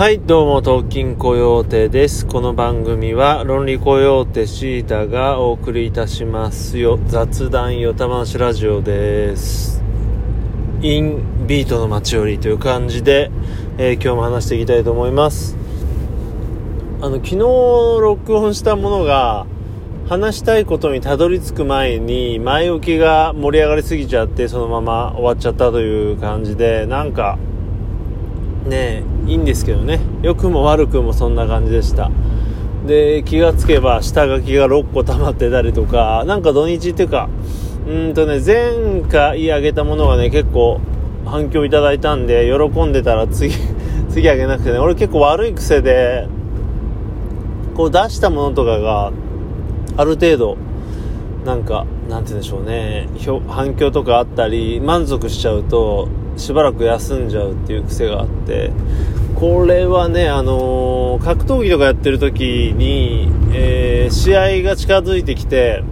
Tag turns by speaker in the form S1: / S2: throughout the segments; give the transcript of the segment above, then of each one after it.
S1: はい、どうも、東京コヨーテです。この番組は、論理コヨーテシータがお送りいたしますよ。雑談よた話ラジオです。インビートの街よりという感じで、えー今日も話していきたいと思います。あの、昨日録音したものが、話したいことにたどり着く前に、前置きが盛り上がりすぎちゃって、そのまま終わっちゃったという感じで、なんか、ねいいんですけどね。良くも悪くもそんな感じでした。で気がつけば下書きが6個溜まってたりとかなんか土日っていうかうんとね前回あげたものがね結構反響いただいたんで喜んでたら次 次あげなくてね俺結構悪い癖でこう出したものとかがある程度なんかなんて言うんでしょうね。反響とかあったり満足しちゃうとしばらく休んじゃうっていう癖があって。これはねあのー格闘技とかやってる時に、えー試合が近づいてきて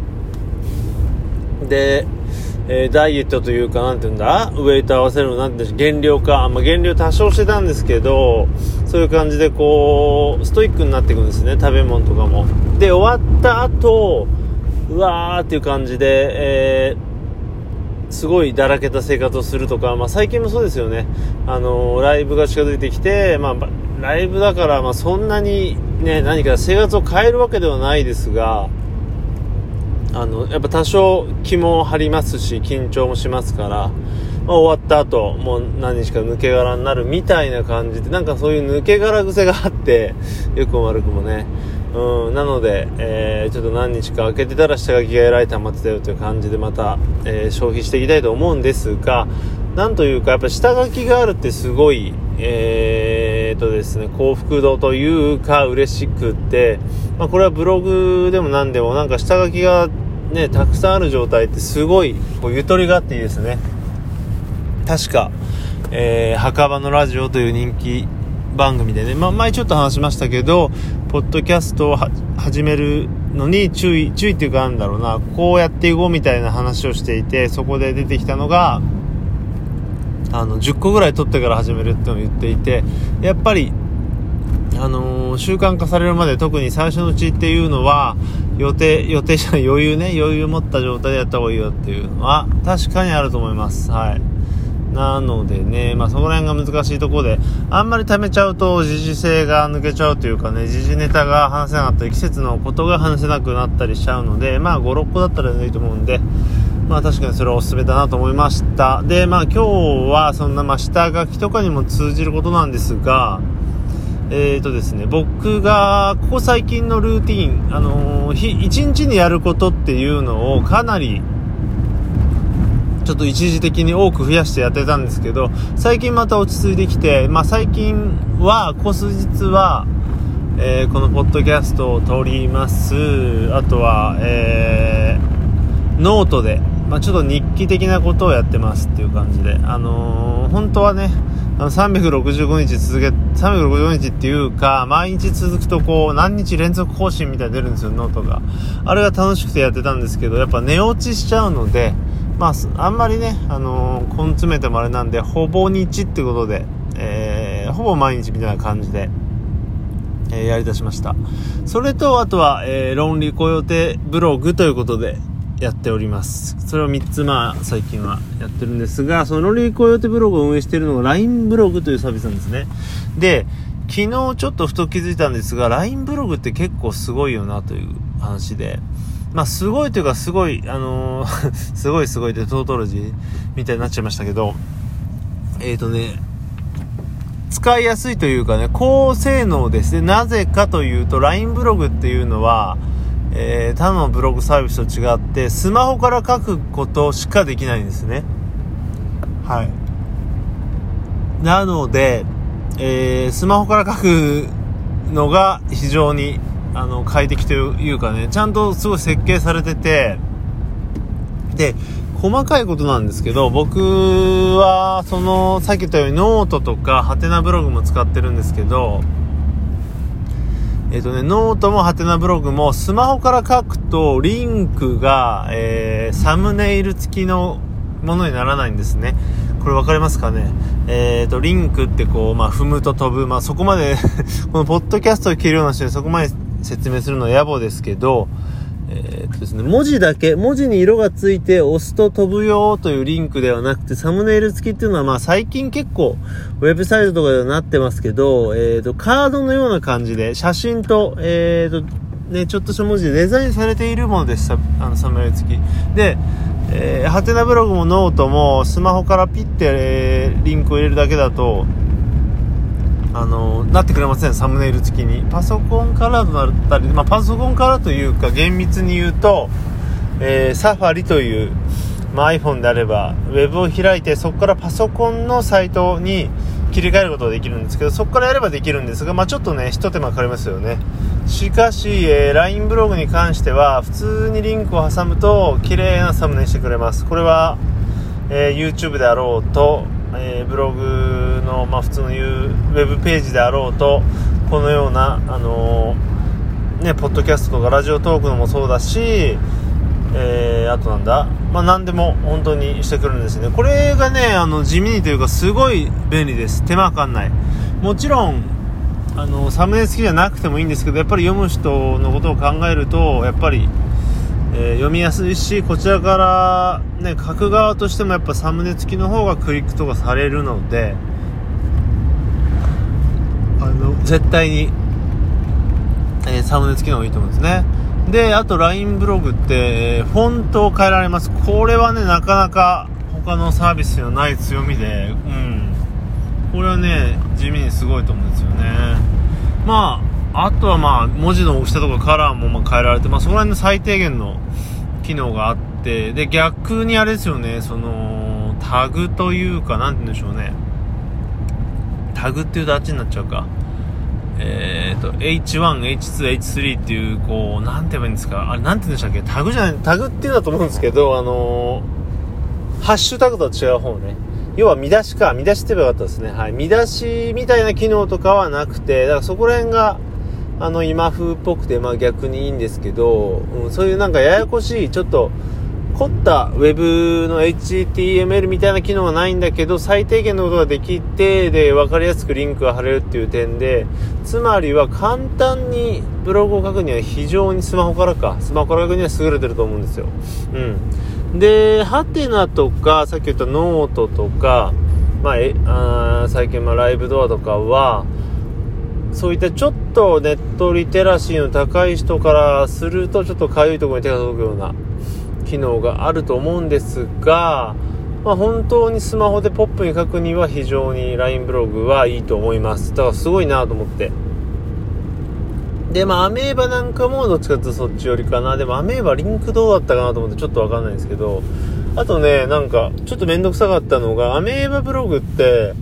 S1: で、えーダイエットというかなんて言うんだ？ウェイト合わせるのなんて減量か、まあ、減量多少してたんですけどそういう感じでこうストイックになっていくんですね。食べ物とかも。で終わった後うわーっていう感じで、えーすごいだらけた生活をするとか、まあ、最近もそうですよね、あのーライブが近づいてきて、まあ、ライブだから、まあ、そんなに、ね、何か生活を変えるわけではないですがあのやっぱ多少気も張りますし緊張もしますから、まあ、終わった後もう何日か抜け殻になるみたいな感じでなんかそういう抜け殻癖があってよくも悪くもね。うん、なので、えーちょっと何日か空けてたら下書きがえらい溜まってたよという感じでまた、えー消費していきたいと思うんですがなんというかやっぱ下書きがあるってすごいえー、とですね幸福度というか嬉しくって、まあ、これはブログでも何でもなんか下書きがねたくさんある状態ってすごいこうゆとりがあっていいですね。確か、えー墓場のラジオという人気番組でね、まあ、前ちょっと話しましたけど、ポッドキャストを始めるのに注意、注意っていうかなんだろうな、こうやっていこうみたいな話をしていて、そこで出てきたのが、あの、10個ぐらい取ってから始めるってのを言っていて、やっぱり、あのー習慣化されるまで特に最初のうちっていうのは予定予定じゃない余裕ね余裕を持った状態でやった方がいいよっていうのは確かにあると思います。はい。なのでね、まあ、そこら辺が難しいところであんまり溜めちゃうと時事性が抜けちゃうというかね時事ネタが話せなかったり季節のことが話せなくなったりしちゃうのでまあ56個だったらいいと思うんでまあ確かにそれはおすすめだなと思いました。でまあ今日はそんなまあ下書きとかにも通じることなんですがえーとですね、僕がここ最近のルーティン、あのー日一日にやることっていうのをかなりちょっと一時的に多く増やしてやってたんですけど最近また落ち着いてきて、まあ、最近はこ数日は、えーこのポッドキャストを撮ります。あとは、えーノートで、まあ、ちょっと日記的なことをやってますっていう感じで、あのー本当はねあの365日続け365日っていうか毎日続くとこう何日連続更新みたいに出るんですよノートが。あれが楽しくてやってたんですけどやっぱ寝落ちしちゃうのでまああんまりねあのー、根詰めてもあれなんでほぼ日ってことで、えーほぼ毎日みたいな感じでえーやり出しました。それと、あとは、えー、論理コヨテブログということでやっております。それを3つ、まあ、最近はやってるんですが、その論理コヨテブログを運営しているのが LINE ブログというサービスなんですね。で、昨日ちょっとふと気づいたんですが、LINE ブログって結構すごいよなという話で、まあ、すごいというか、すごい、あのー すごいすごいってトートロジーみたいになっちゃいましたけど、えっ、ー、とね、使いやすいというかね、高性能ですね。なぜかというと、LINE ブログっていうのは、えー他のブログサービスと違って、スマホから書くことしかできないんですね。はい。なので、えースマホから書くのが非常にあの快適というかね、ちゃんとすごい設計されてて、で、細かいことなんですけど、僕は、その、さっき言ったようにノートとか、ハテナブログも使ってるんですけど、えっ、とね、ノートもハテナブログも、スマホから書くと、リンクが、えーサムネイル付きのものにならないんですね。これ分かりますかね？えっ、と、リンクってこう、まあ、踏むと飛ぶ。まあ、そこまで このポッドキャストを聞いてるような人にそこまで説明するのは野暮ですけど、えー、っとですね、文字だけ、文字に色がついて押すと飛ぶよというリンクではなくて、サムネイル付きっていうのは、まあ最近結構、ウェブサイトとかではなってますけど、えー、っと、カードのような感じで、写真と、えー、っと、ね、ちょっとした文字でデザインされているものです、あの、サムネイル付き。で、えー、ハテナブログもノートもスマホからピッて、えー、リンクを入れるだけだと、あのなってくれませんサムネイル付きに。パソコンからだったり、まあ、パソコンからというか厳密に言うと、えー、サファリという、まあ、iPhone であればウェブを開いてそこからパソコンのサイトに切り替えることができるんですけどそこからやればできるんですが、まあ、ちょっとねひと手間かかりますよね。しかし、えー、LINE ブログに関しては普通にリンクを挟むと綺麗なサムネにしてくれます。これは、えー、YouTube であろうとえー、ブログの、まあ、普通のいうウェブページであろうとこのような、あのー、ね、ポッドキャストとかラジオトークのもそうだし、えー、あとなんだ、まあ、何でも本当にしてくるんですね。これがねあの地味にというかすごい便利です。手間かかんない。もちろんあのサムネ好きじゃなくてもいいんですけどやっぱり読む人のことを考えるとやっぱりえー、読みやすいしこちらからね書く側としてもやっぱサムネ付きの方がクリックとかされるのであの絶対に、えー、サムネ付きの方がいいと思うんですね。であと LINE ブログって、えー、フォントを変えられます。これはねなかなか他のサービスにはない強みでうん。これはね地味にすごいと思うんですよね。まああとはまあ文字の大きさとかカラーもま変えられて、まあ、そこら辺の最低限の機能があってで逆にあれですよねそのタグというか何て言うんでしょうね。タグっていうとあっちになっちゃうか。えっ、ー、と H1、H2、H3 っていうこう何て言えばいいんですか。あれ何て言うんでしたっけ。タグじゃないタグっていうんだと思うんですけどあのー、ハッシュタグとは違う方ね。要は見出しか見出しって言えばよかったですね。はい。見出しみたいな機能とかはなくてだからそこら辺があの今風っぽくて、まあ、逆にいいんですけど、うん、そういうなんかややこしいちょっと凝った Web の HTML みたいな機能はないんだけど最低限のことができてで分かりやすくリンクが貼れるっていう点でつまりは簡単にブログを書くには非常にスマホからかスマホから書くには優れてると思うんですよ、うん、でハテナとかさっき言ったノートとか、まあ、えあ最近まライブドアとかはそういったちょっとネットリテラシーの高い人からするとちょっとかゆいところに手が届くような機能があると思うんですが、まあ、本当にスマホでポップに書くには非常に LINE ブログはいいと思います。だからすごいなと思って。でまあアメーバなんかもどっちかっていうとそっち寄りかな。でもアメーバリンクどうだったかなと思ってちょっとわかんないんですけど。あとねなんかちょっとめんどくさかったのがアメーバブログって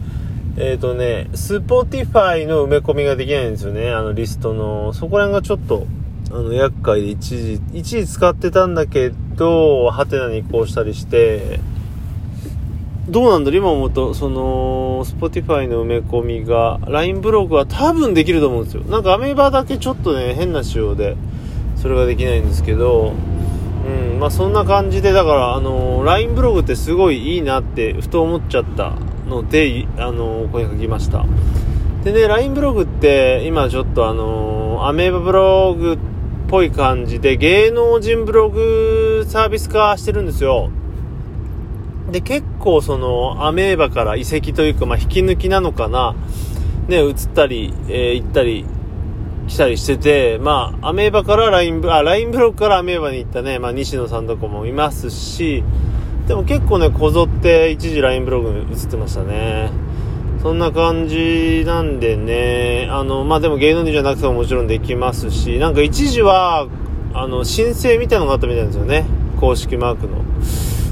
S1: えっ、ー、とね、スポティファイの埋め込みができないんですよね、あのリストの。そこら辺がちょっと、あの、厄介で一時、一時使ってたんだけど、ハテナに移行したりして、どうなんだろう？今思うと、その、スポティファイの埋め込みが、LINE ブログは多分できると思うんですよ。なんかアメーバだけちょっとね、変な仕様で、それができないんですけど、うん、まあそんな感じで、だから、あのー、LINE ブログってすごいいいなって、ふと思っちゃった。ので、あのー、ここに書きました。でね、LINE ブログって今ちょっとあの、アメーバブログっぽい感じで芸能人ブログサービス化してるんですよ。で、結構そのアメーバから移籍というか、まあ、引き抜きなのかな。ね、移ったり、えー、行ったり来たりしてて、まあ、アメーバから LINE ブ、あ、LINE ブログからアメーバに行ったね、まあ、西野さんとかもいますし、でも結構ね、こぞって一時 LINE ブログに映ってましたね。そんな感じなんでね、あの、まあ、でも芸能人じゃなくてももちろんできますし、なんか一時は、あの、申請みたいなのがあったみたいなんですよね。公式マークの。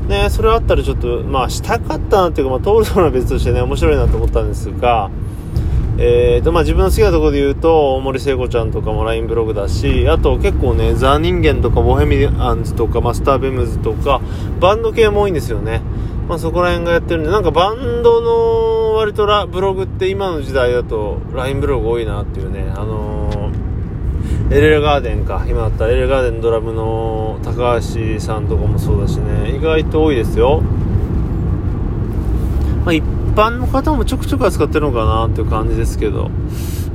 S1: ね、それあったらちょっと、まあ、したかったなっていうか、まあ、通るのは別としてね、面白いなと思ったんですが、えーとまあ、自分の好きなところで言うと大森聖子ちゃんとかも LINE ブログだしあと結構ねザ・人間とかボヘミアンズとかマスターベムズとかバンド系も多いんですよね、まあ、そこら辺がやってるんでなんかバンドの割とラブログって今の時代だと LINE ブログ多いなっていうねあのー、エレレガーデンか今だったらエレレガーデンドラムの高橋さんとかもそうだしね意外と多いですよ。まあ、般の方もちょくちょくは使ってるのかなっていう感じですけど、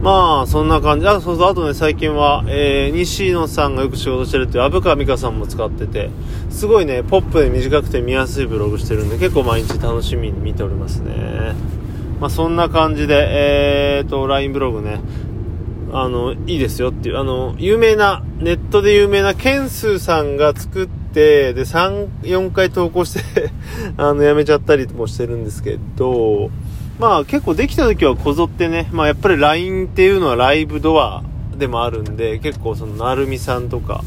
S1: まあ、そんな感じ。あ、そうそう、あとね、最近は、えー、西野さんがよく仕事してるっていう、虻川美香さんも使ってて、すごいね、ポップで短くて見やすいブログしてるんで、結構毎日楽しみに見ておりますね。まあ、そんな感じで、えーと、LINE ブログね、あの、いいですよっていう、あの、有名な、ネットで有名なケンスーさんが作って、で、3、4回投稿して あの、やめちゃったりもしてるんですけど、まあ結構できた時はこぞってね、まあやっぱり LINE っていうのはライブドアでもあるんで、結構そのなるみさんとか、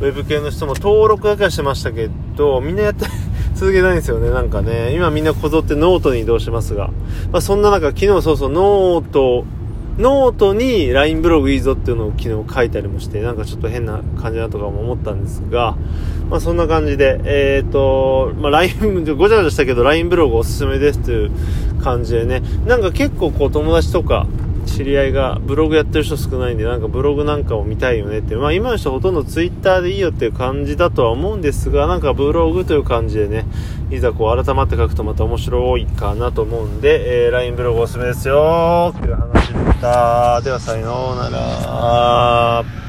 S1: ウェブ系の人も登録だけはしてましたけど、みんなやって 続けないんですよね、なんかね。今みんなこぞってノートに移動しますが。まあそんな中、昨日そうそうノート、ノートに LINE ブログいいぞっていうのを昨日書いたりもして、なんかちょっと変な感じだとかも思ったんですが、まあそんな感じで、えっ、ー、と、まあ LINE、ごちゃごちゃしたけど LINE ブログおすすめですという感じでね、なんか結構こう友達とか、知り合いがブログやってる人少ないんで、なんかブログなんかを見たいよねって、まあ今の人ほとんどツイッターでいいよっていう感じだとは思うんですが、なんかブログという感じでね、いざこう改まって書くとまた面白いかなと思うんで、えー、LINE ブログおすすめですよっていう話した。ではさようなら。